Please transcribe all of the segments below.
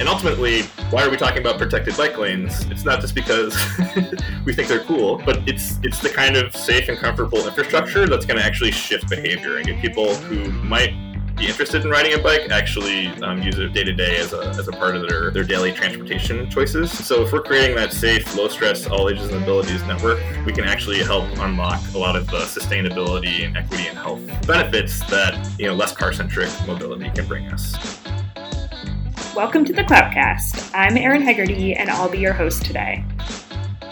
And ultimately, why are we talking about protected bike lanes? It's not just because we think they're cool, but it's it's the kind of safe and comfortable infrastructure that's going to actually shift behavior and get people who might be interested in riding a bike actually um, use it day to day as a, as a part of their, their daily transportation choices. So if we're creating that safe, low stress, all ages and abilities network, we can actually help unlock a lot of the sustainability and equity and health benefits that you know less car centric mobility can bring us. Welcome to the Cloutcast. I'm Erin Hegarty, and I'll be your host today.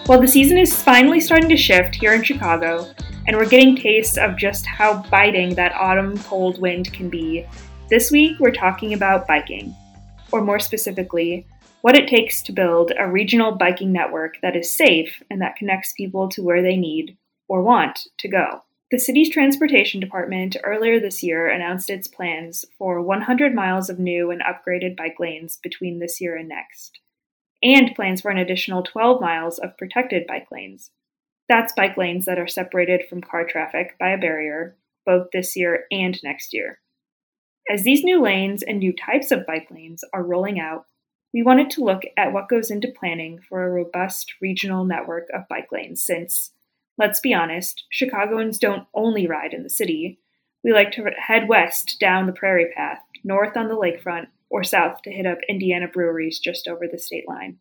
Well, the season is finally starting to shift here in Chicago, and we're getting tastes of just how biting that autumn cold wind can be. This week, we're talking about biking, or more specifically, what it takes to build a regional biking network that is safe and that connects people to where they need or want to go. The city's transportation department earlier this year announced its plans for 100 miles of new and upgraded bike lanes between this year and next, and plans for an additional 12 miles of protected bike lanes. That's bike lanes that are separated from car traffic by a barrier, both this year and next year. As these new lanes and new types of bike lanes are rolling out, we wanted to look at what goes into planning for a robust regional network of bike lanes since, let's be honest, Chicagoans don't only ride in the city. We like to head west down the prairie path, north on the lakefront, or south to hit up Indiana breweries just over the state line.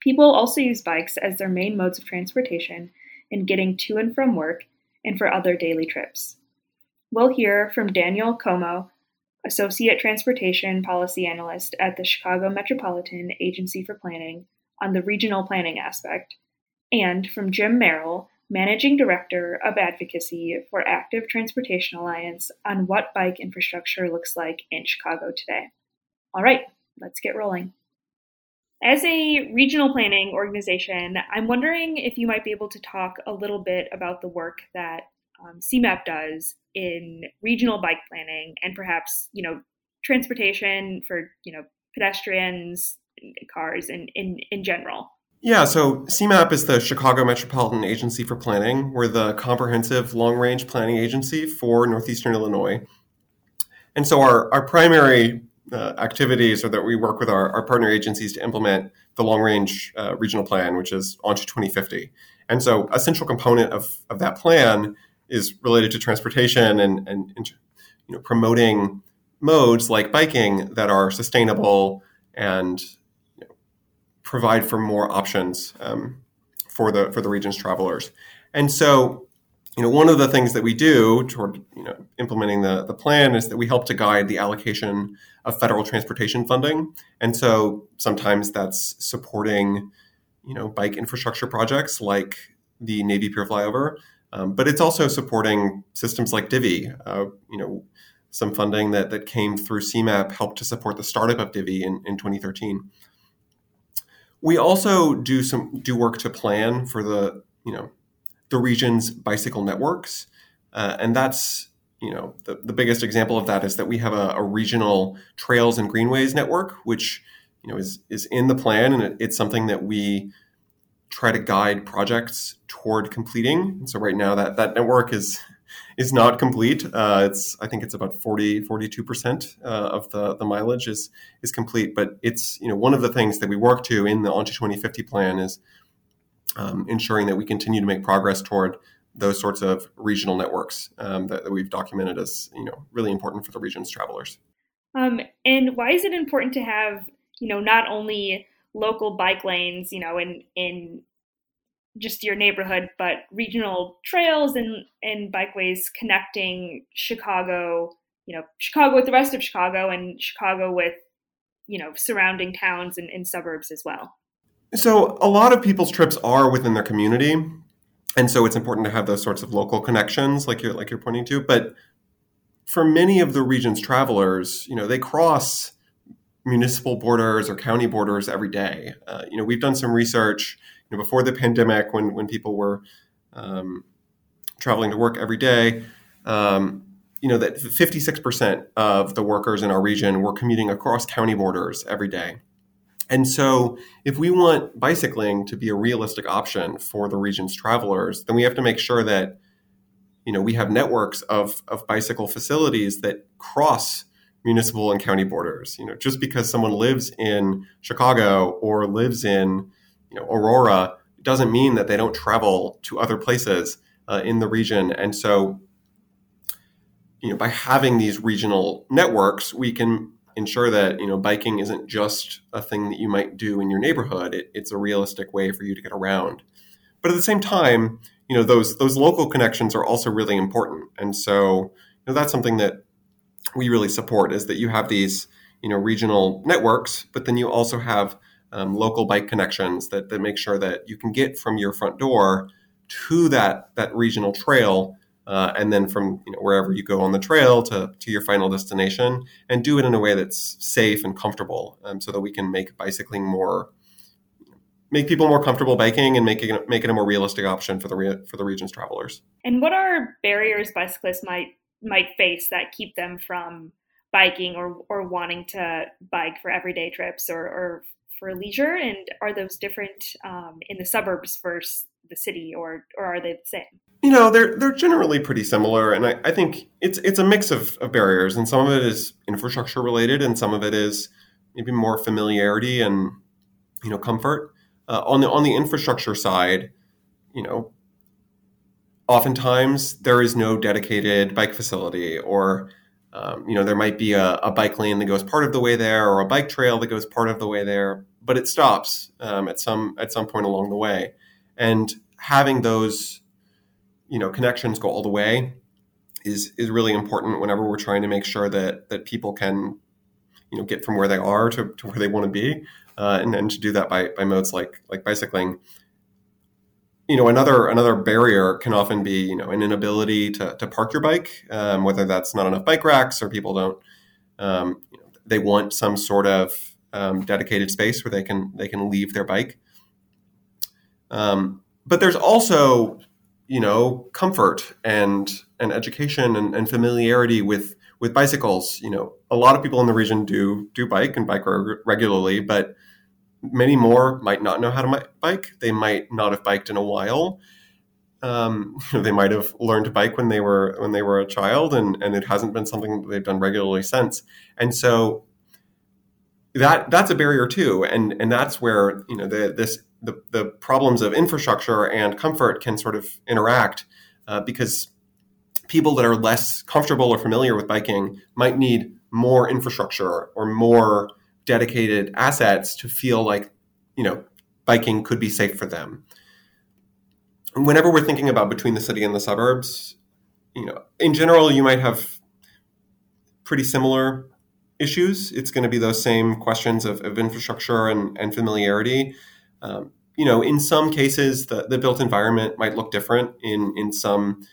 People also use bikes as their main modes of transportation in getting to and from work and for other daily trips. We'll hear from Daniel Comeaux, Associate Transportation Policy Analyst at the Chicago Metropolitan Agency for Planning, on the regional planning aspect, and from Jim Merrell, Managing Director of Advocacy for Active Transportation Alliance, on what bike infrastructure looks like in Chicago today. All right, let's get rolling. As a regional planning organization, I'm wondering if you might be able to talk a little bit about the work that um, CMAP does in regional bike planning and perhaps, you know, transportation for, you know, pedestrians, cars, and in, in general. Yeah, so CMAP is the Chicago Metropolitan Agency for Planning. We're the comprehensive long range planning agency for Northeastern Illinois. And so our, our primary uh, activities are that we work with our, our partner agencies to implement the long range uh, regional plan, which is ON TO 2050. And so a central component of, of that plan is related to transportation and, and, and you know, promoting modes like biking that are sustainable and provide for more options um, for the for the region's travelers. And so you know, one of the things that we do toward you know implementing the, the plan is that we help to guide the allocation of federal transportation funding, and so sometimes that's supporting you know bike infrastructure projects like the Navy Pier flyover, um, but it's also supporting systems like Divvy. Uh, you know, some funding that that came through CMAP helped to support the startup of Divvy in, in 2013. We also do some do work to plan for the you know the region's bicycle networks. Uh, and that's you know the, the biggest example of that is that we have a, a, regional trails and greenways network which you know is is in the plan and it, it's something that we try to guide projects toward completing and so right now that that network is is not complete uh, it's i think it's about 40 42% uh, of the the mileage is is complete but it's you know one of the things that we work to in the ON TO 2050 plan is um, ensuring that we continue to make progress toward those sorts of regional networks um, that, that, we've documented as you know really important for the region's travelers. Um, and why is it important to have you know not only local bike lanes you know in in just your neighborhood, but regional trails and and bikeways connecting Chicago, you know, Chicago with the rest of Chicago and Chicago with you know surrounding towns and, and suburbs as well. So a lot of people's trips are within their community, and so it's important to have those sorts of local connections, like you're like you're pointing to. But for many of the region's travelers, you know, they cross municipal borders or county borders every day. Uh, you know, we've done some research know, before the pandemic when when people were um, traveling to work every day. Um, you know that 56% of the workers in our region were commuting across county borders every day. And so, if we want bicycling to be a realistic option for the region's travelers, then we have to make sure that you know we have networks of, of bicycle facilities that cross municipal and county borders. You know, just because someone lives in Chicago or lives in you know Aurora doesn't mean that they don't travel to other places uh, in the region. And so, you know, by having these regional networks, we can ensure that you know biking isn't just a thing that you might do in your neighborhood. It, it's a realistic way for you to get around. But at the same time, you know those those local connections are also really important, and so you know, that's something that we really support is that you have these you know regional networks, but then you also have um, local bike connections that that make sure that you can get from your front door to that that regional trail uh, and then from you know, wherever you go on the trail to, to your final destination and do it in a way that's safe and comfortable um, so that we can make bicycling more make people more comfortable biking and making it, make it a more realistic option for the re- for the region's travelers. And what are barriers bicyclists might might face that keep them from biking or or wanting to bike for everyday trips or, or for leisure? And are those different um, in the suburbs versus the city, or or are they the same? You know, they're they're generally pretty similar, and I, I think it's it's a mix of, of barriers, and some of it is infrastructure related, and some of it is maybe more familiarity and you know comfort. Uh, on the on the infrastructure side, you know, oftentimes there is no dedicated bike facility, or um, you know, there might be a, a, bike lane that goes part of the way there, or a bike trail that goes part of the way there, but it stops um, at some at some point along the way, and having those you know connections go all the way is is really important whenever we're trying to make sure that that people can you know get from where they are to, to where they want to be uh, and, and to do that by, by modes like like bicycling. You know another another barrier can often be you know an inability to, to park your bike um, whether that's not enough bike racks or people don't um, you know, they want some sort of um, dedicated space where they can they can leave their bike. Um, but there's also you know comfort and and education and, and familiarity with with bicycles. You know a lot of people in the region do do bike and bike regularly but many more might not know how to bike. They might not have biked in a while. Um, they might have learned to bike when they were when they were a child and and it hasn't been something they've done regularly since. And so that that's a barrier too. And and that's where you know the, this the, the problems of infrastructure and comfort can sort of interact uh, because people that are less comfortable or familiar with biking might need more infrastructure or more dedicated assets to feel like you know biking could be safe for them. Whenever we're thinking about between the city and the suburbs you know in general you might have pretty similar issues it's going to be those same questions of, of infrastructure and, and familiarity um, you know, in some cases, the, the built environment might look different in in some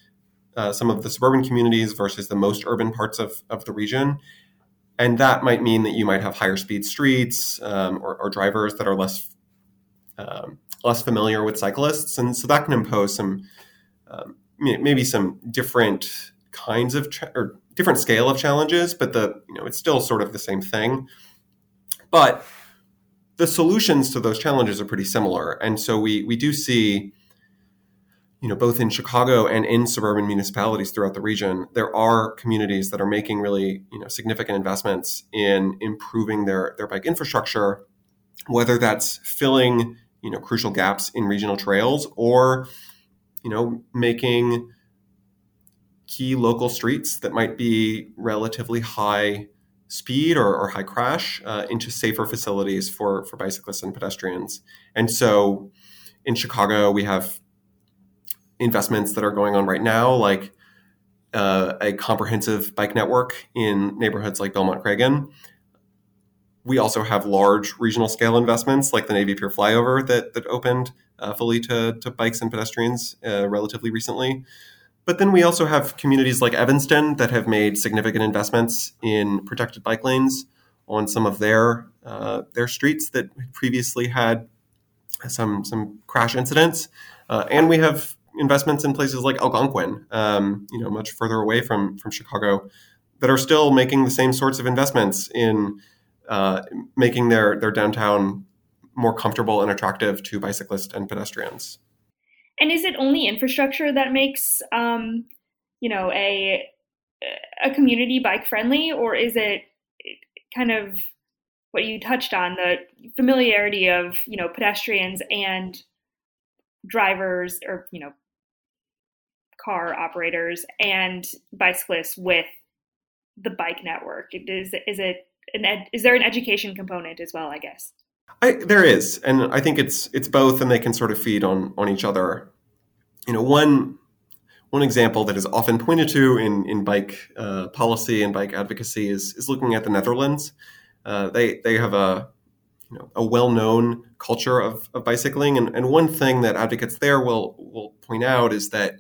uh, some of the suburban communities versus the most urban parts of, of the region. And that might mean that you might have higher speed streets um, or, or, drivers that are less um, less familiar with cyclists, and so that can impose some um, maybe some different kinds of or different scale of challenges. But the you know it's still sort of the same thing. But the solutions to those challenges are pretty similar. And so we we do see, you know, both in Chicago and in suburban municipalities throughout the region, there are communities that are making really, you know, significant investments in improving their their bike infrastructure, whether that's filling, you know, crucial gaps in regional trails or, you know, making key local streets that might be relatively high speed or, or high crash uh, into safer facilities for, for bicyclists and pedestrians. And so in Chicago, we have investments that are going on right now, like uh, a comprehensive bike network in neighborhoods like Belmont Cragin. We also have large regional scale investments like the Navy Pier flyover that, that opened uh, fully to, to bikes and pedestrians uh, relatively recently. But then we also have communities like Evanston that have made significant investments in protected bike lanes on some of their uh, their streets that previously had some some crash incidents, uh, and we have investments in places like Algonquin, um, you know, much further away from from Chicago, that are still making the same sorts of investments in uh, making their their downtown more comfortable and attractive to bicyclists and pedestrians. And is it only infrastructure that makes, um, you know, a a community bike friendly, or is it kind of what you touched on the familiarity of you know pedestrians and drivers or you know car operators and bicyclists with the bike network? Is is it an ed, is there an education component as well i guess I, there is and i think it's it's both and they can sort of feed on on each other. You know one one example that is often pointed to in in bike uh, policy and bike advocacy is is looking at the netherlands. Uh, they they have a you know a well-known culture of, of bicycling and, and one thing that advocates there will will point out is that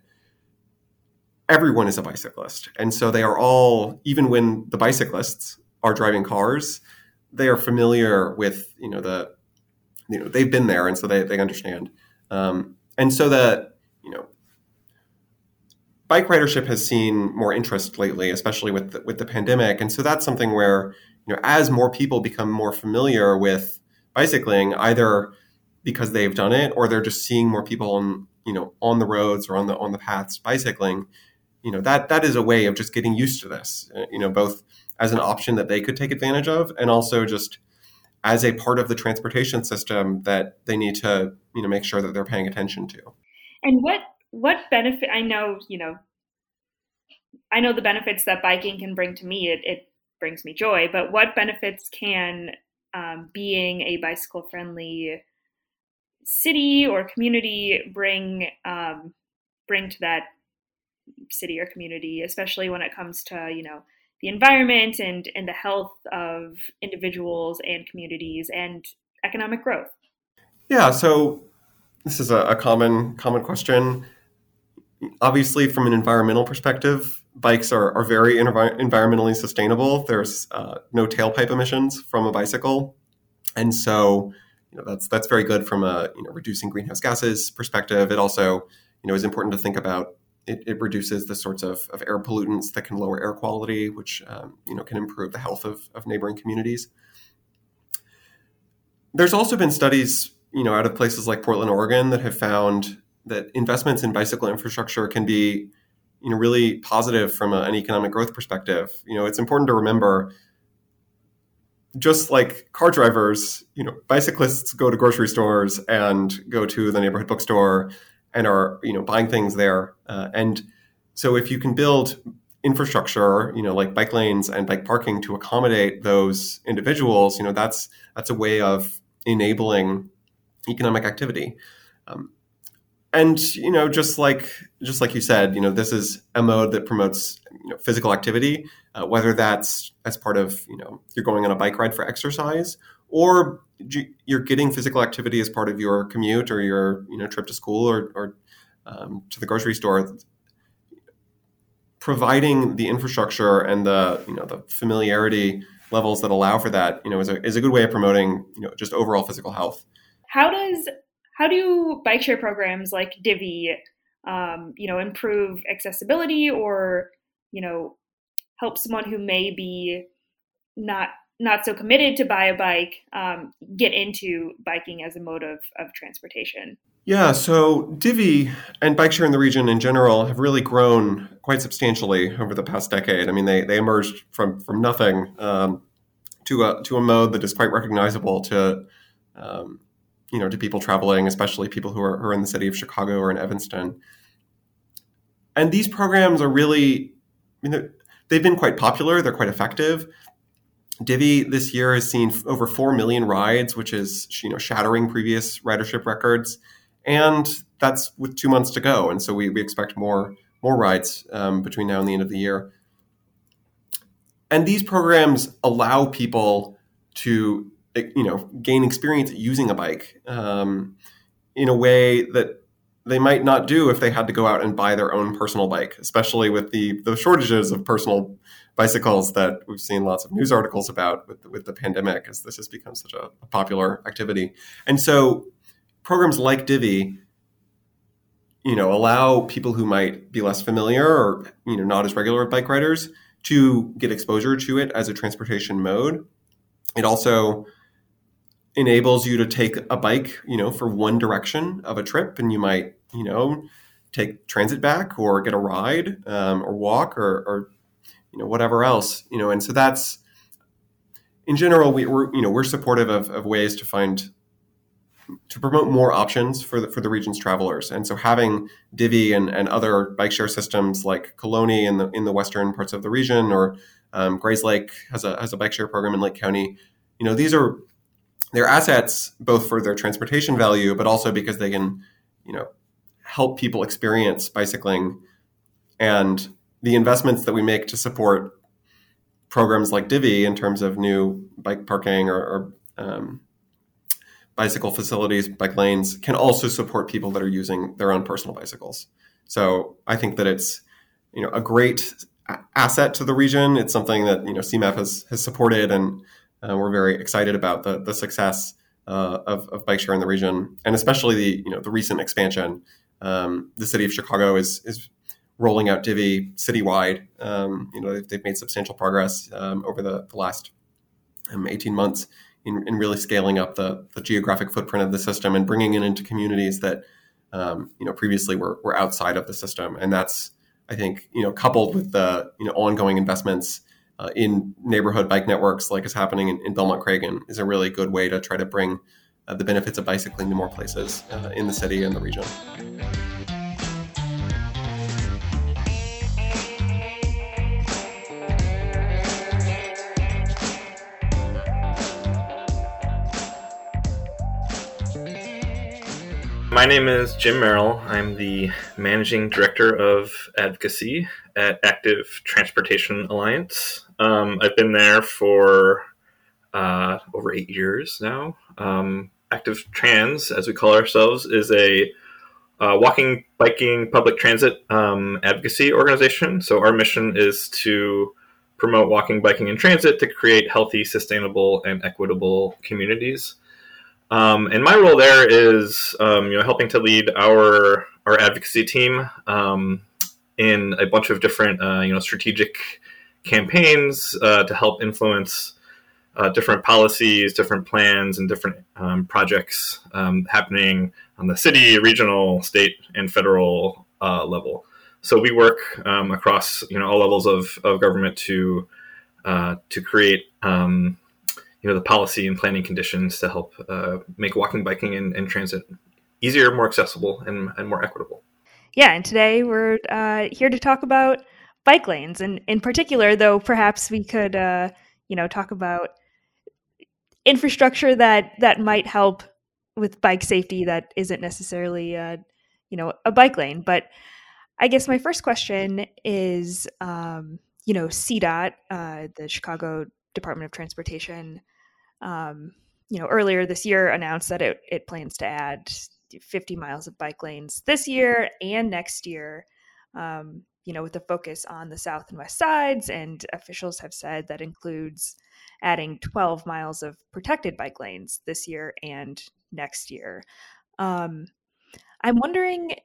everyone is a bicyclist. And so they are all even when the bicyclists are driving cars they are familiar with you know the you know they've been there and so they, they understand. Um, and so that you know bike ridership has seen more interest lately especially with the, with the pandemic. And so that's something where you know as more people become more familiar with bicycling either because they've done it or they're just seeing more people on you know on the roads or on the on the paths bicycling you know that that is a way of just getting used to this you know both as an option that they could take advantage of and also just as a part of the transportation system that they need to you know make sure that they're paying attention to. And what what benefit i know you know i know the benefits that biking can bring to me it, it brings me joy but what benefits can um, being a bicycle friendly city or community bring um, bring to that city or community, especially when it comes to you know the environment and and the health of individuals and communities and economic growth. Yeah, so this is a, a common common question. Obviously, from an environmental perspective, bikes are, are very envi- environmentally sustainable. There's uh, no tailpipe emissions from a bicycle, and so you know that's that's very good from a you know reducing greenhouse gases perspective. It also you know is important to think about it, it, reduces the sorts of, of, air pollutants that can lower air quality, which um, you know can improve the health of, of neighboring communities. There's also been studies, you know, out of places like Portland, Oregon, that have found that investments in bicycle infrastructure can be, you know, really positive from a, an economic growth perspective. You know, it's important to remember just like car drivers, you know, bicyclists go to grocery stores and go to the neighborhood bookstore and are you know buying things there. Uh, and so if you can build infrastructure, you know, like bike lanes and bike parking to accommodate those individuals, you know, that's that's a way of enabling economic activity. Um, and you know, just like just like you said, you know, this is a mode that promotes you know, physical activity, uh, whether that's as part of you know you're going on a bike ride for exercise, or you're getting physical activity as part of your commute or your you know trip to school or, or um, to the grocery store providing the infrastructure and the you know the familiarity levels that allow for that you know is a, is a good way of promoting you know just overall physical health. How does how do bike share programs like Divvy um, you know improve accessibility or you know help someone who may be not not so committed to buy a bike um, get into biking as a mode of, of transportation? Yeah, so Divvy and bike share in the region in general have really grown quite substantially over the past decade. I mean, they, they emerged from from nothing um, to a to a mode that is quite recognizable to um, you know to people traveling, especially people who are, who are in the city of Chicago or in Evanston. And these programs are really, I mean, they've been quite popular. They're quite effective. Divvy this year has seen over 4 million rides, which is you know shattering previous ridership records. And that's with two months to go. And so we, we expect more, more rides um, between now and the end of the year. And these programs allow people to you know gain experience using a bike um, in a way that they might not do if they had to go out and buy their own personal bike, especially with the the shortages of personal bicycles that we've seen lots of news articles about with with the pandemic, as this has become such a, popular activity. And so, programs like Divvy, you know, allow people who might be less familiar or you know not as regular bike riders to get exposure to it as a transportation mode. It also enables you to take a bike, you know, for one direction of a trip, and you might, you know, take transit back or get a ride um, or walk or, or you know whatever else you know and so that's in general, we, are you know we're supportive of, of ways to find to promote more options for the for the region's travelers. And so having Divvy and, and other bike share systems like Koloni in the in the western parts of the region, or um, Grayslake has a has a bike share program in Lake County. You know, these are they're assets both for their transportation value, but also because they can, you know, help people experience bicycling and the investments that we make to support programs like Divvy in terms of new bike parking or, or um, bicycle facilities, bike lanes can also support people that are using their own personal bicycles. So I think that it's you know a great asset to the region. It's something that you know CMAP has has supported, and uh, we're very excited about the the success uh, of, of bike share in the region, and especially the you know the recent expansion. Um, the city of Chicago is is rolling out Divvy citywide. Um, you know they've, they've, made substantial progress um, over the, the last um, 18 months in, in really scaling up the, the, geographic footprint of the system and bringing it into communities that um, you know previously were, were outside of the system. And that's I think you know coupled with the you know ongoing investments uh, in neighborhood bike networks like is happening in, in Belmont Cragin is a really good way to try to bring uh, the benefits of bicycling to more places uh, in the city and the region. My name is Jim Merrell. I'm the managing director of advocacy at Active Transportation Alliance. Um, I've been there for uh, over eight years now. Um, Active Trans, as we call ourselves, is a uh, walking, biking, public transit um, advocacy organization. So our mission is to promote walking, biking, and transit to create healthy, sustainable, and equitable communities. Um, and my role there is, um, you know, helping to lead our our advocacy team um, in a bunch of different, uh, you know, strategic campaigns uh, to help influence uh, different policies, different plans, and different um, projects um, happening on the city, regional, state, and federal uh, level. So we work um, across, you know, all levels of, of government to uh, to create you know the policy and planning conditions to help uh, make walking, biking, and, and, transit easier, more accessible, and, and more equitable. Yeah, and today we're uh, here to talk about bike lanes, and in particular, though, perhaps we could uh, you know talk about infrastructure that that might help with bike safety that isn't necessarily uh, you know a bike lane, but I guess my first question is, um, you know, CDOT, uh, the Chicago Department of Transportation, um, you know, earlier this year announced that it, it plans to add 50 miles of bike lanes this year and next year, um, you know, with a focus on the south and west sides. And officials have said that includes adding 12 miles of protected bike lanes this year and next year. Um, I'm wondering,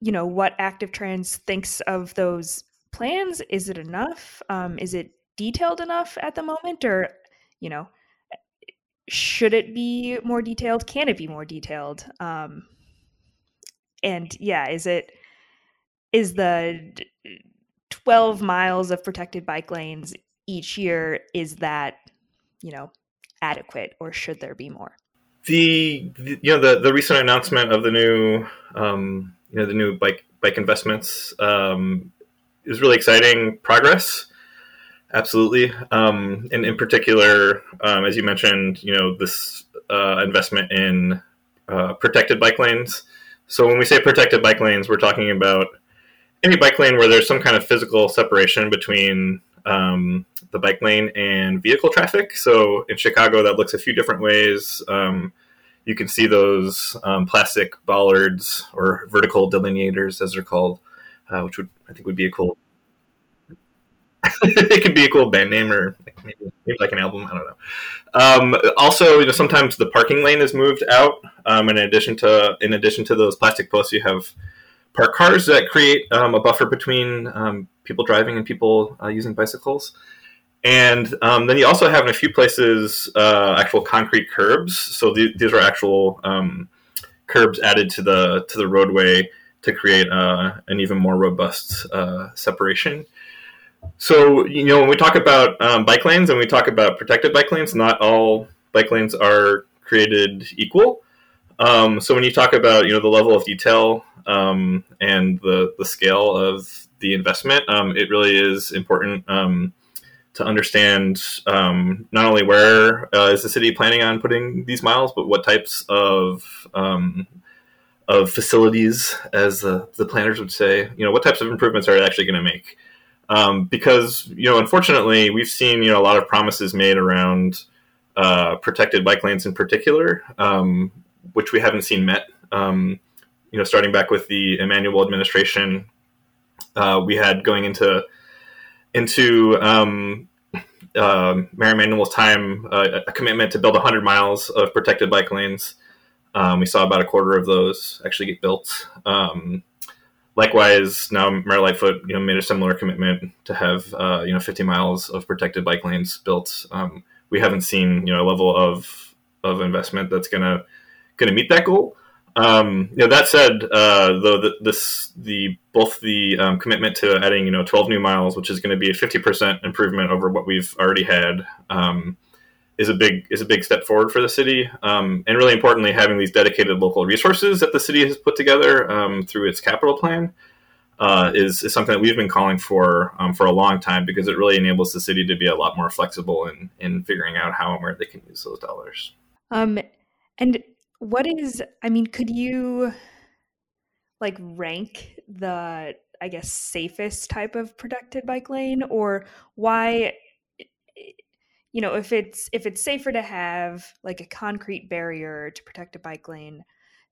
you know, what Active Trans thinks of those plans. Is it enough? Um, is it detailed enough at the moment or you know should it be more detailed? Can it be more detailed? Um and yeah is it is the 12 miles of protected bike lanes each year is that you know adequate or should there be more? The, the you know the the recent announcement of the new um you know the new bike bike investments um is really exciting progress Absolutely, um, and in particular, um, as you mentioned, you know this uh, investment in uh, protected bike lanes. So when we say protected bike lanes, we're talking about any bike lane where there's some kind of physical separation between um, the bike lane and vehicle traffic. So in Chicago, that looks a few different ways. Um, you can see those um, plastic bollards or vertical delineators, as they're called, uh, which would I think would be a cool it could be a cool band name or maybe, maybe like an album. I don't know. Um, also, you know, sometimes the parking lane is moved out. Um, in addition to in addition to those plastic posts, you have park cars that create um, a buffer between um, people driving and people uh, using bicycles. And um, then you also have in a few places uh, actual concrete curbs. So th- these are actual um, curbs added to the to the roadway to create uh, an even more robust uh, separation. So, you know, when we talk about um, bike lanes and we talk about protected bike lanes, not all bike lanes are created equal. Um, so when you talk about, you know, the level of detail um, and the, the scale of the investment, um, it really is important um, to understand um, not only where uh, is the city planning on putting these miles, but what types of of facilities, as the, the planners would say, you know, what types of improvements are they actually going to make? Um, because you know unfortunately we've seen you know a lot of promises made around uh, protected bike lanes in particular, um, which we haven't seen met. Um, you know, starting back with the Emanuel administration, uh, we had going into into um, uh, Emanuel's time uh, a commitment to build 100 miles of protected bike lanes. Um, we saw about a quarter of those actually get built. Um, likewise, now Mayor Lightfoot, you know, made a similar commitment to have uh, you know 50 miles of protected bike lanes built. Um, we haven't seen you know a level of of investment that's gonna gonna meet that goal. Um, you know, that said, uh, though the, this the both the um, commitment to adding you know 12 new miles, which is going to be a 50% improvement over what we've already had, um, is a big is a big step forward for the city, um, and really importantly, having these dedicated local resources that the city has put together um, through its capital plan uh, is, is something that we've been calling for um, for a long time because it really enables the city to be a lot more flexible in in figuring out how and where they can use those dollars. Um, and what is? I mean, could you like rank the I guess safest type of protected bike lane, or why you know if it's if it's safer to have like a concrete barrier to protect a bike lane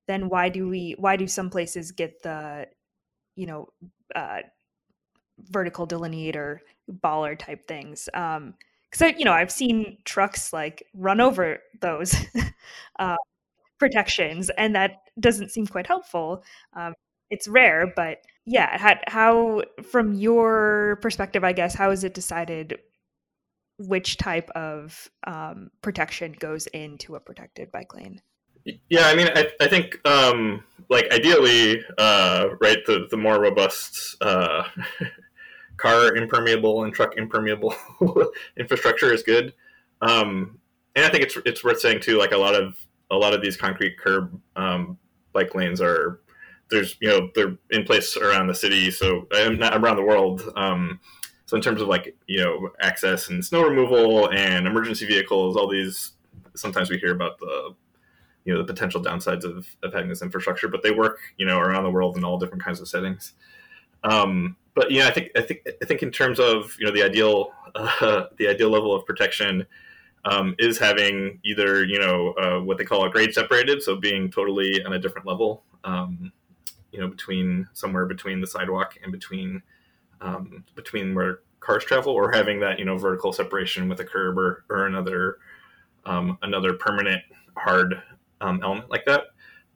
then why do we why do some places get the you know uh, vertical delineator bollard type things? Um because you know i've seen trucks like run over those uh, protections and that doesn't seem quite helpful. Um it's rare but yeah how, how from your perspective i guess how is it decided which type of um, protection goes into a protected bike lane. Yeah, I mean, I, I think um, like ideally, uh, right, the the more robust uh, car impermeable and truck impermeable infrastructure is good. Um, and I think it's it's worth saying too, like a lot of a lot of these concrete curb um, bike lanes are there's you know they're in place around the city, so not around the world. Um, so in terms of like you know access and snow removal and emergency vehicles, all these sometimes we hear about the you know the potential downsides of, of having this infrastructure, but they work you know around the world in all different kinds of settings. Um, but yeah, I think I think I think in terms of you know the ideal uh, the ideal level of protection um, is having either you know uh, what they call a grade separated, so being totally on a different level, um, you know between somewhere between the sidewalk and between um, between where cars travel, or having that you know vertical separation with a curb or, or another um, another permanent hard um, element like that.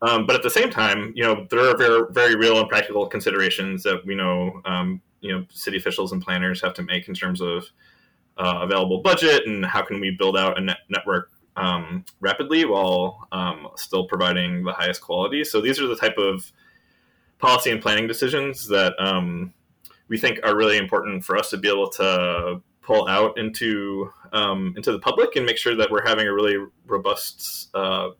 Um, but at the same time, you know there are very, very real and practical considerations that we know um, you know city officials and planners have to make in terms of uh, available budget and how can we build out a net- network um, rapidly while um, still providing the highest quality. So these are the type of policy and planning decisions that um, we think are really important for us to be able to pull out into um, into the public and make sure that we're having a really robust uh,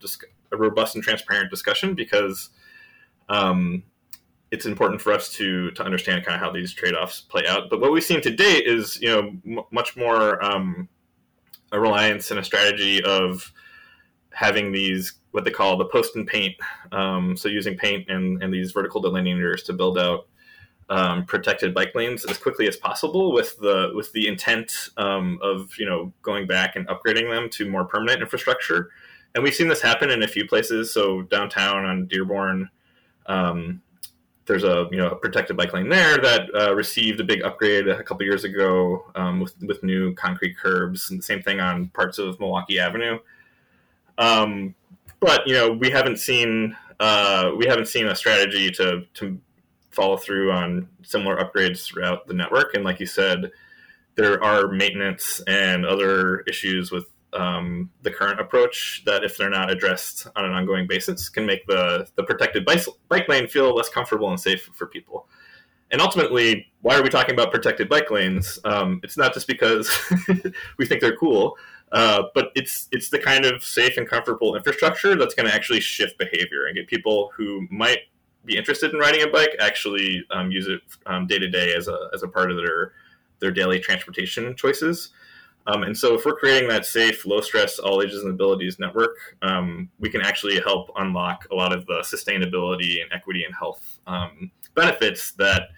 a robust and transparent discussion because um, it's important for us to to understand kind of how these trade offs play out. But what we've seen to date is you know m- much more um, a reliance and a strategy of having these what they call the post and paint. Um, so using paint and, and these vertical delineators to build out um, protected bike lanes as quickly as possible with the with the intent um, of you know going back and upgrading them to more permanent infrastructure. And we've seen this happen in a few places. So downtown on Dearborn, um, there's a you know a protected bike lane there that uh, received a big upgrade a couple years ago um, with with new concrete curbs, and the same thing on parts of Milwaukee Avenue. Um, but you know we haven't seen uh, we haven't seen a strategy to to follow through on similar upgrades throughout the network. And like you said, there are maintenance and other issues with um, the current approach that, if they're not addressed on an ongoing basis, can make the the protected bike, bike lane feel less comfortable and safe for people. and ultimately, why are we talking about protected bike lanes? Um, it's not just because we think they're cool, uh, but it's it's the kind of safe and comfortable infrastructure that's going to actually shift behavior and get people who might be interested in riding a bike actually um, use it um, day to day as a as a part of their their daily transportation choices. Um, and so, if we're creating that safe, low stress, all ages and abilities network, um, we can actually help unlock a lot of the sustainability and equity and health benefits that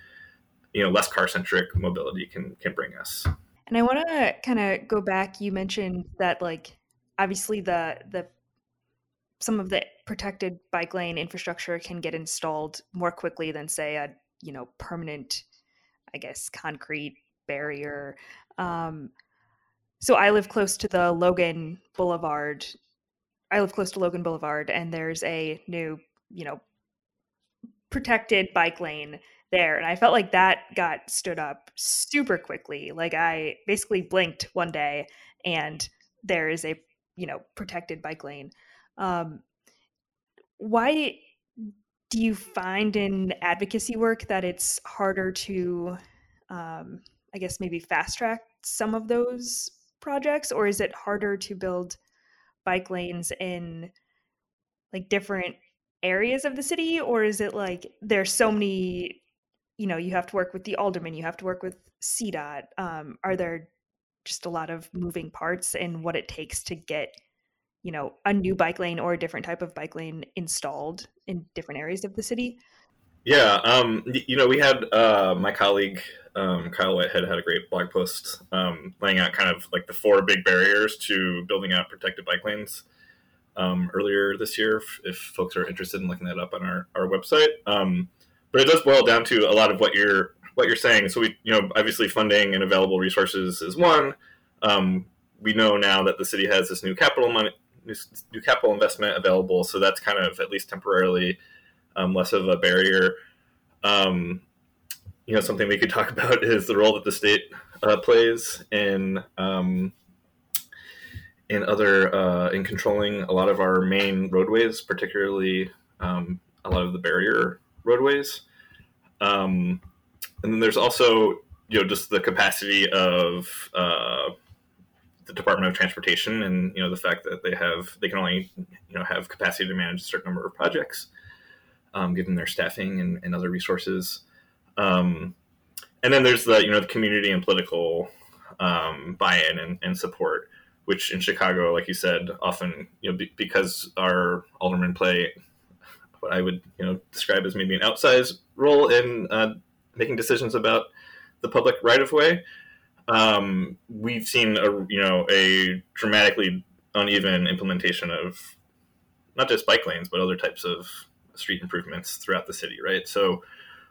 you know less car centric mobility can can bring us. And I want to kind of go back. You mentioned that like obviously the the some of the protected bike lane infrastructure can get installed more quickly than say a you know permanent, I guess concrete barrier. Um, so I live close to the Logan Boulevard. I live close to Logan Boulevard, and there's a new, you know, protected bike lane there. And I felt like that got stood up super quickly. Like I basically blinked one day and there is a, you know, protected bike lane. Um, why do you find in advocacy work that it's harder to, um, I guess, maybe fast track some of those projects? Or is it harder to build bike lanes in like different areas of the city? Or is it like there's so many you know you have to work with the alderman you have to work with CDOT um, are there just a lot of moving parts in what it takes to get you know a new bike lane or a different type of bike lane installed in different areas of the city yeah um, you know we had uh, my colleague um, Kyle Whitehead had a great blog post um, laying out kind of like the four big barriers to building out protected bike lanes um, earlier this year. If, if, folks are interested in looking that up on our, our website, um, but it does boil down to a lot of what you're what you're saying. So we, you know, obviously funding and available resources is one. Um, we know now that the city has this new capital money, new capital investment available, so that's kind of at least temporarily um, less of a barrier. Um, you know, something we could talk about is the role that the state uh, plays in um, in other uh, in controlling a lot of our main roadways, particularly um, a lot of the barrier roadways. Um, and then there's also you know just the capacity of uh, the Department of Transportation, and you know the fact that they have they can only you know have capacity to manage a certain number of projects, um, given their staffing and, and other resources. Um, and then there's the you know the community and political um, buy-in and, and, support, which in Chicago, like you said, often you know be, because our aldermen play what I would you know describe as maybe an outsized role in uh, making decisions about the public right of way. Um, we've seen a you know a dramatically uneven implementation of not just bike lanes but other types of street improvements throughout the city, right? So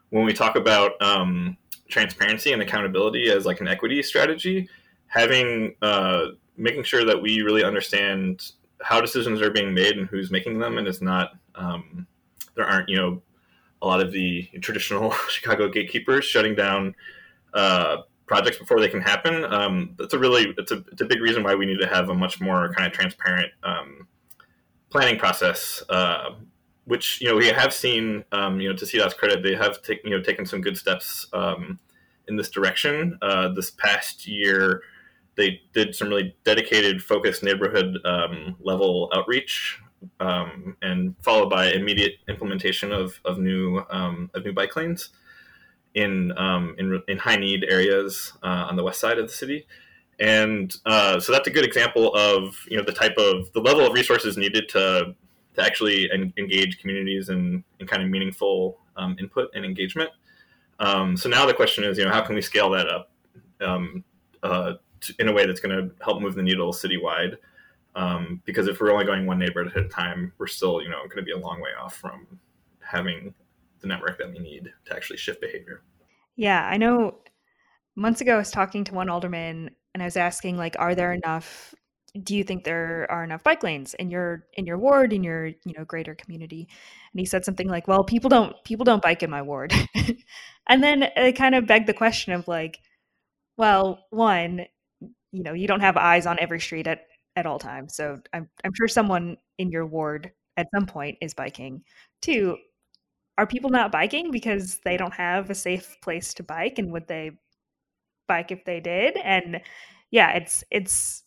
when we talk about um, transparency and accountability as like an equity strategy, having uh, making sure that we really understand how decisions are being made and who's making them, and it's not um, there aren't you know a lot of the traditional Chicago gatekeepers shutting down uh, projects before they can happen. Um, that's a really it's a it's a big reason why we need to have a much more kind of transparent um, planning process uh, which you know we have seen. Um, you know, to CDOT's credit, they have taken you know taken some good steps um, in this direction. Uh, this past year, they did some really dedicated, focused neighborhood um, level outreach, um, and followed by immediate implementation of of new of new bike lanes in um, in, in high need areas uh, on the west side of the city and uh, so that's a good example of you know the type of the level of resources needed to to actually en- engage communities in, in kind of meaningful um, input and engagement. Um, so now the question is, you know, how can we scale that up um, uh, to, in a way that's going to help move the needle citywide? Um, because if we're only going one neighborhood at a time, we're still, you know, going to be a long way off from having the network that we need to actually shift behavior. Yeah, I know. Months ago, I was talking to one alderman, and I was asking, like, are there enough do you think there are enough bike lanes in your in your ward in your you know greater community and he said something like well people don't people don't bike in my ward and then it kind of begged the question of like well one you know you don't have eyes on every street at at all times so i'm i'm sure someone in your ward at some point is biking two are people not biking because they don't have a safe place to bike and would they bike if they did? And yeah it's it's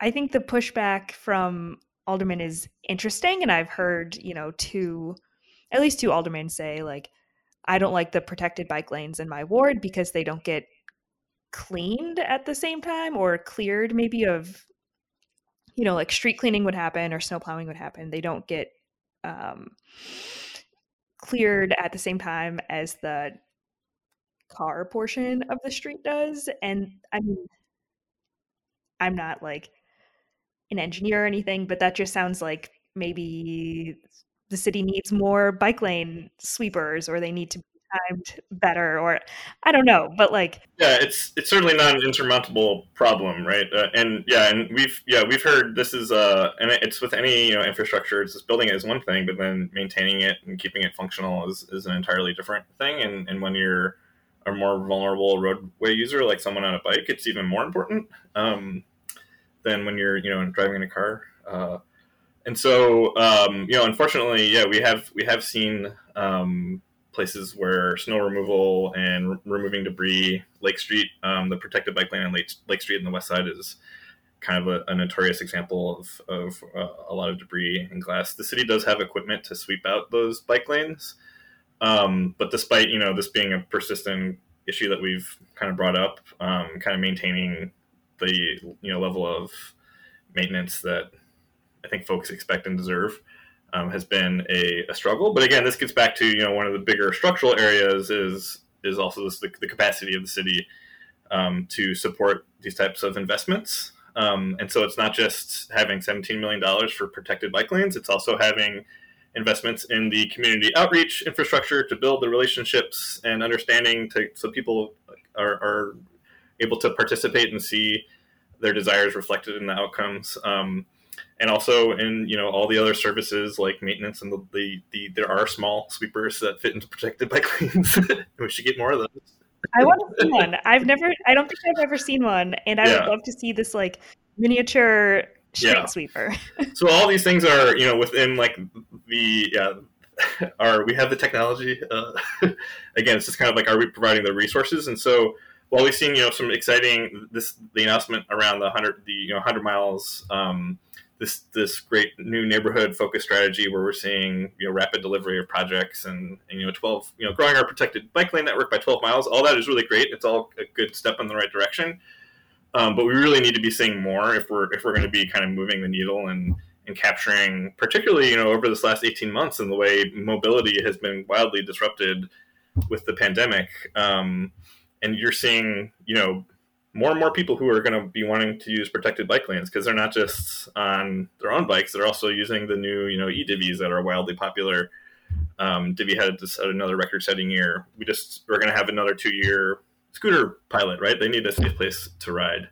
i think the pushback from aldermen is interesting and i've heard you know two at least two aldermen say like i don't like the protected bike lanes in my ward because they don't get cleaned at the same time or cleared maybe of you know like street cleaning would happen or snow plowing would happen. They don't get um cleared at the same time as the car portion of the street does and i mean i'm not like an engineer or anything but that just sounds like maybe the city needs more bike lane sweepers or they need to timed better or i don't know but like yeah it's it's certainly not an insurmountable problem right? Uh, and yeah and we've yeah we've heard this is uh and it's with any you know infrastructure it's just building it is one thing but then maintaining it and keeping it functional is, is an entirely different thing. And and when you're a more vulnerable roadway user like someone on a bike it's even more important um than when you're you know driving in a car uh and so um, you know unfortunately yeah we have we have seen um, places where snow removal and removing debris, Lake Street, um, the protected bike lane on Lake, Lake Street in the west side is kind of a, a notorious example of, of uh, a lot of debris and glass. The city does have equipment to sweep out those bike lanes, um, but despite you know this being a persistent issue that we've kind of brought up, um, kind of maintaining the you know level of maintenance that I think folks expect and deserve um, has been a, a, struggle. But again, this gets back to you know one of the bigger structural areas is is also this, the, the capacity of the city um, to support these types of investments. Um, and so it's not just having $17 million for protected bike lanes; it's also having investments in the community outreach infrastructure to build the relationships and understanding to so people are, are able to participate and see their desires reflected in the outcomes. Um, and also in you know all the other services like maintenance and the, the, the there are small sweepers that fit into protected bike lanes. we should get more of those. I want to see one. I've never. I don't think I've ever seen one, and I yeah. would love to see this like miniature street yeah. sweeper. so all these things are you know within like the yeah. Are we have the technology? Uh, again, it's just kind of like are we providing the resources? And so while we've seen you know some exciting this the announcement around the hundred the you know hundred miles um, this this great new neighborhood focused strategy where we're seeing you know rapid delivery of projects and, and, you know 12 you know growing our protected bike lane network by 12 miles all that is really great. It's all a good step in the right direction. Um, but we really need to be seeing more if we're if we're going to be kind of moving the needle and and capturing particularly you know over this last 18 months and the way mobility has been wildly disrupted with the pandemic. Um, and you're seeing you know more and more people who are going to be wanting to use protected bike lanes because they're not just on their own bikes; they're also using the new, you know, e-divvies that are wildly popular. Um, Divvy had, had another record-setting year. We just we're going to have another two-year scooter pilot, right? They need a safe place to ride.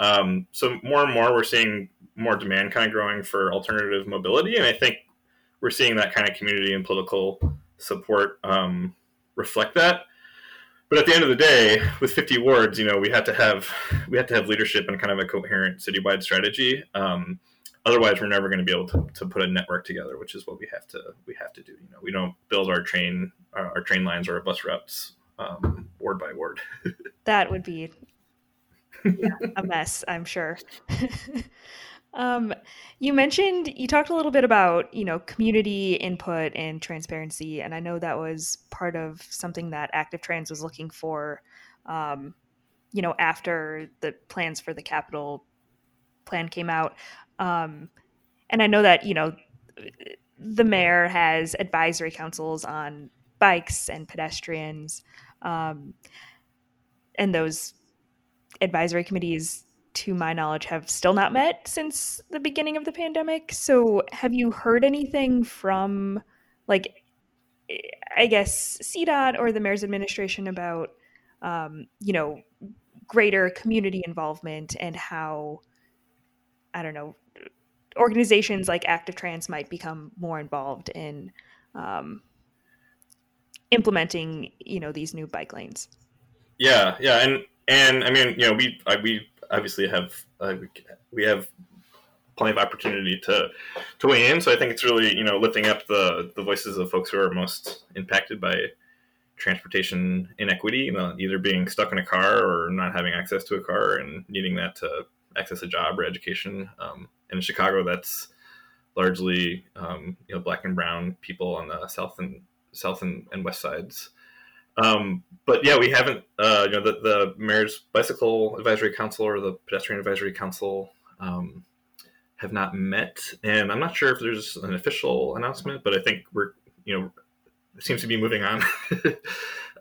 Um, so more and more, we're seeing more demand kind of growing for alternative mobility, and I think we're seeing that kind of community and political support um, reflect that but at the end of the day, with 50 wards, you know, we had to have we had to have leadership and kind of a coherent citywide strategy. Um, otherwise, we're never going to be able to, to put a network together, which is what we have to we have to do. You know, we don't build our train our, our train lines or our bus routes um, ward by ward. that would be yeah, a mess, I'm sure. Um, you mentioned you talked a little bit about you know community input and transparency, and I know that was part of something that Active Trans was looking for. Um, you know, after the plans for the capital plan came out, um, and I know that you know the mayor has advisory councils on bikes and pedestrians, um, and those advisory committees to my knowledge, have still not met since the beginning of the pandemic. So, have you heard anything from, like, I guess CDOT or the mayor's administration about, um, you know, greater community involvement and how, I don't know, organizations like Active Trans might become more involved in um, implementing, you know, these new bike lanes. Yeah, yeah, and and I mean, you know, we I, we obviously have uh, we have plenty of opportunity to to weigh in. So I think it's really you know lifting up the the voices of folks who are most impacted by transportation inequity, you know, either being stuck in a car or not having access to a car and needing that to access a job or education. Um, and in Chicago, that's largely um, you know black and brown people on the south and south and, and west sides. Um, but yeah, we haven't, uh, you know, the, the mayor's bicycle advisory council or the pedestrian advisory council um, have not met, and I'm not sure if there's an official announcement, but I think we're, you know, seems to be moving on.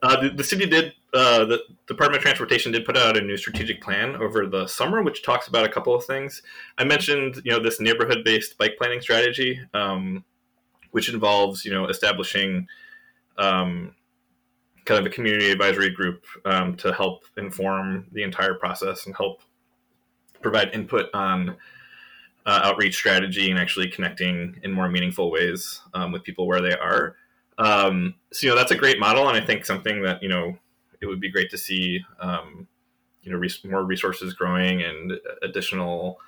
uh, the, the, city did, uh, the Department of Transportation did put out a new strategic plan over the summer, which talks about a couple of things. I mentioned, you know, this neighborhood-based bike planning strategy, um, which involves, you know, establishing um, kind of a community advisory group um, to help inform the entire process and help provide input on uh, outreach strategy and actually connecting in more meaningful ways um, with people where they are. Um, so you know that's a great model, and I think something that you know it would be great to see um, you know res- more resources growing and additional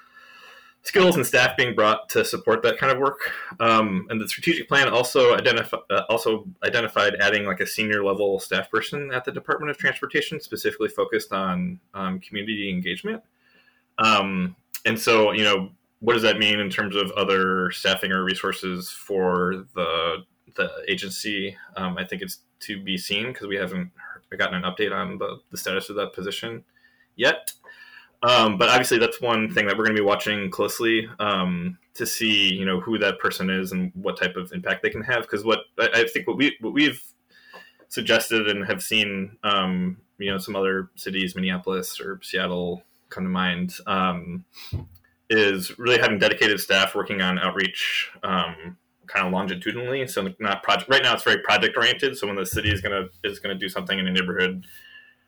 skills and staff being brought to support that kind of work. Um, and the strategic plan also identified uh, also identified adding like a senior level staff person at the Department of Transportation, specifically focused on um, community engagement. Um, and so, you know, what does that mean in terms of other staffing or resources for the the agency? Um, I think it's to be seen because we haven't gotten an update on the, the status of that position yet. Um, but obviously, that's one thing that we're going to be watching closely um, to see, you know, who that person is and what type of impact they can have. Because what I, I, think what we what we've suggested and have seen, um, you know, some other cities, Minneapolis or Seattle, come to mind, um, is really having dedicated staff working on outreach, um, kind of longitudinally. So not project. Right now, it's very project oriented. So when the city is gonna is gonna do something in a neighborhood,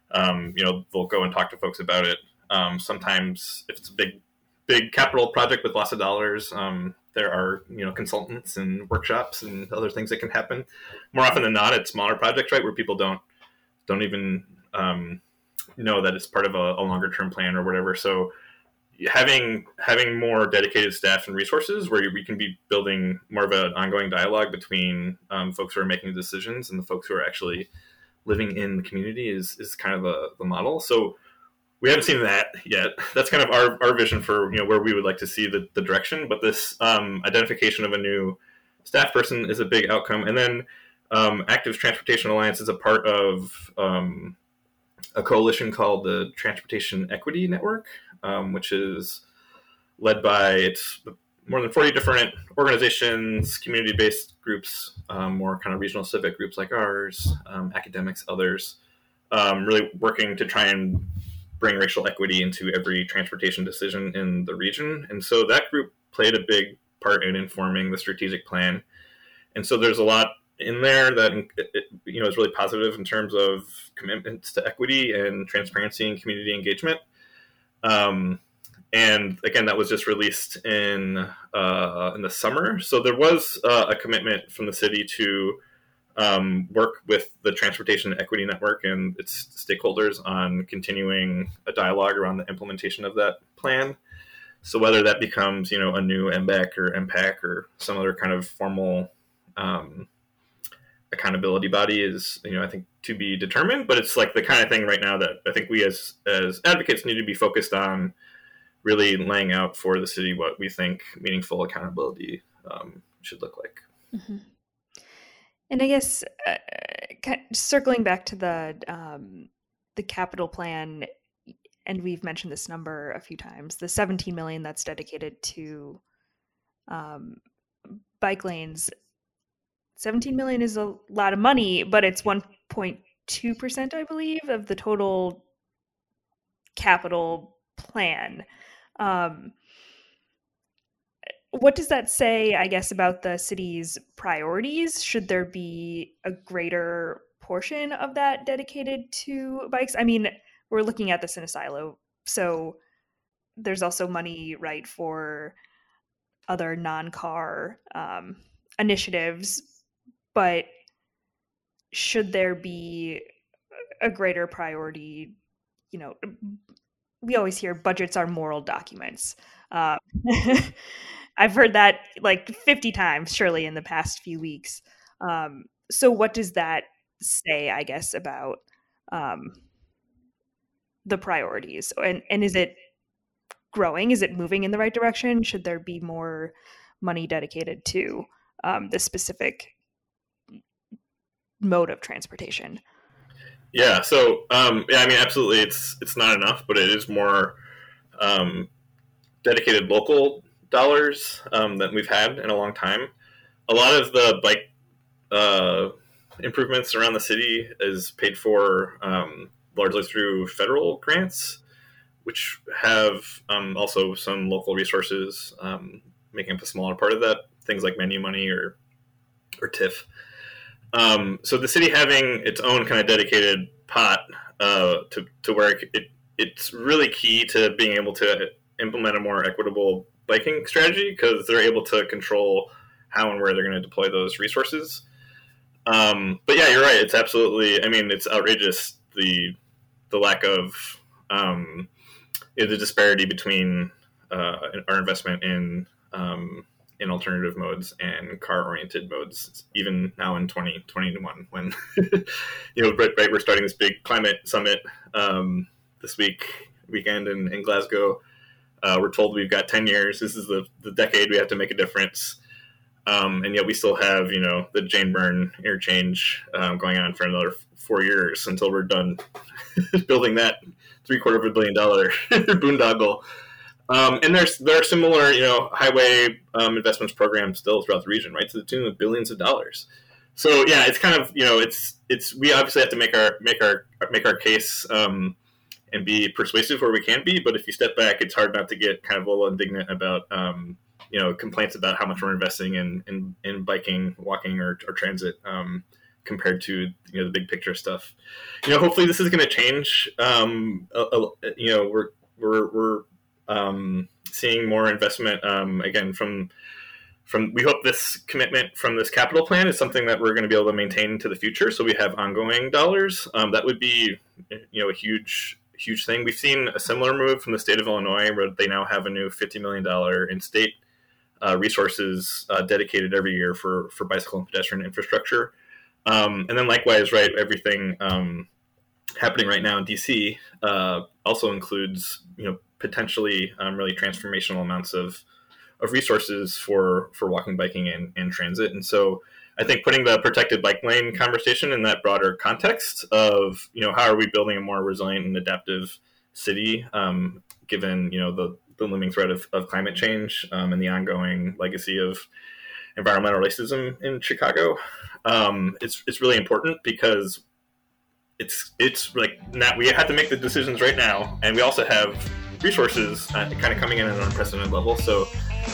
um, you know, they'll go and talk to folks about it um, sometimes, if it's a big, big capital project with lots of dollars, um, there are you know consultants and workshops and other things that can happen. More often than not, it's smaller projects, right, where people don't don't even um, know that it's part of a, a longer term plan or whatever. So having having more dedicated staff and resources where we can be building more of an ongoing dialogue between um, folks who are making decisions and the folks who are actually living in the community is is kind of a, the model. So we haven't seen that yet. That's kind of our, our vision for you know where we would like to see the, the direction. But this um, identification of a new staff person is a big outcome, and then um, Active Transportation Alliance is a part of um, a coalition called the Transportation Equity Network, um, which is led by it's more than 40 different organizations, community based groups, um, more kind of regional civic groups like ours, um, academics, others, really working to try and bring racial equity into every transportation decision in the region. And so that group played a big part in informing the strategic plan. And so there's a lot in there that you know is really positive in terms of commitments to equity and transparency and community engagement. Um, and again, that was just released in uh, in the summer. So there was uh, a commitment from the city to um, work with the Transportation Equity Network and its stakeholders on continuing a dialogue around the implementation of that plan. So whether that becomes, you know, a new MBAC or MPAC or some other kind of formal um, accountability body is, you know, I think to be determined. But it's like the kind of thing right now that I think we as as advocates need to be focused on, really laying out for the city what we think meaningful accountability um, should look like. Mm-hmm. And I guess uh, circling back to the um, the capital plan, and we've mentioned this number a few times, the 17 million that's dedicated to um, bike lanes. 17 million is a lot of money, but it's 1.2 percent, I believe, of the total capital plan. Um, what does that say, I guess, about the city's priorities? Should there be a greater portion of that dedicated to bikes? I mean, we're looking at this in a silo. So there's also money, right, for other non car um, initiatives. But should there be a greater priority, you know, we always hear budgets are moral documents. Uh, I've heard that like 50 times, surely, in the past few weeks. Um, so, what does that say, I guess, about um, the priorities? And, and is it growing? Is it moving in the right direction? Should there be more money dedicated to um, the specific mode of transportation? Yeah. So, um, yeah, I mean, absolutely, it's it's not enough, but it is more um, dedicated local dollars um, that we've had in a long time. A lot of the bike uh, improvements around the city is paid for um, largely through federal grants, which have um, also some local resources um, making up a smaller part of that. Things like menu money or or TIF. Um, so the city having its own kind of dedicated pot uh, to, to where it, it's really key to being able to implement a more equitable biking strategy because they're able to control how and where they're going to deploy those resources. Um, but yeah, you're right. It's absolutely. I mean, it's outrageous the the lack of um, the disparity between uh, our investment in um, in alternative modes and car oriented modes, even now in 2021, when, you know, right, right, we're starting this big climate summit um, this week, weekend in, in Glasgow. Uh, we're told we've got 10 years. This is the, the decade we have to make a difference. Um, and yet we still have, you know, the Jane Byrne interchange um, going on for another four years until we're done building that three quarter of a billion dollar boondoggle. Um, and there's there are similar, you know, highway um, investments programs still throughout the region, right, to the tune of billions of dollars. So yeah, it's kind of you know, it's it's we obviously have to make our make our make our case um, and be persuasive where we can be. But if you step back, it's hard not to get kind of a little indignant about um, you know complaints about how much we're investing in in, in biking, walking, or, or transit. Um, compared to you know the big picture stuff, you know. Hopefully, this is going to change. Um, a, a, you know, we're we're we're um, seeing more investment um, again from from we hope this commitment from this capital plan is something that we're going to be able to maintain into the future so we have ongoing dollars um, that would be you know a huge huge thing we've seen a similar move from the state of illinois where they now have a new $50 million in state uh, resources uh, dedicated every year for for bicycle and pedestrian infrastructure um, and then likewise right everything um, happening right now in dc uh, also includes you know potentially um, really transformational amounts of of resources for for walking, biking, and, and transit. And so I think putting the protected bike lane conversation in that broader context of you know how are we building a more resilient and adaptive city, um, given you know the the looming threat of, of climate change um, and the ongoing legacy of environmental racism in Chicago. Um, it's it's really important because it's it's like now we have to make the decisions right now, and we also have resources uh, kind of coming in at an unprecedented level. So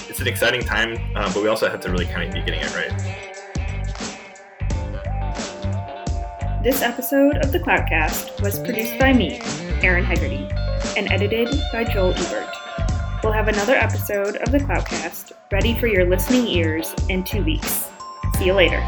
it's an exciting time, uh, but we also have to really kind of be getting it right. This episode of the Cloudcast was produced by me, Erin Hegarty, and edited by Joel Ebert. We'll have another episode of the Cloudcast ready for your listening ears in two weeks. See you later.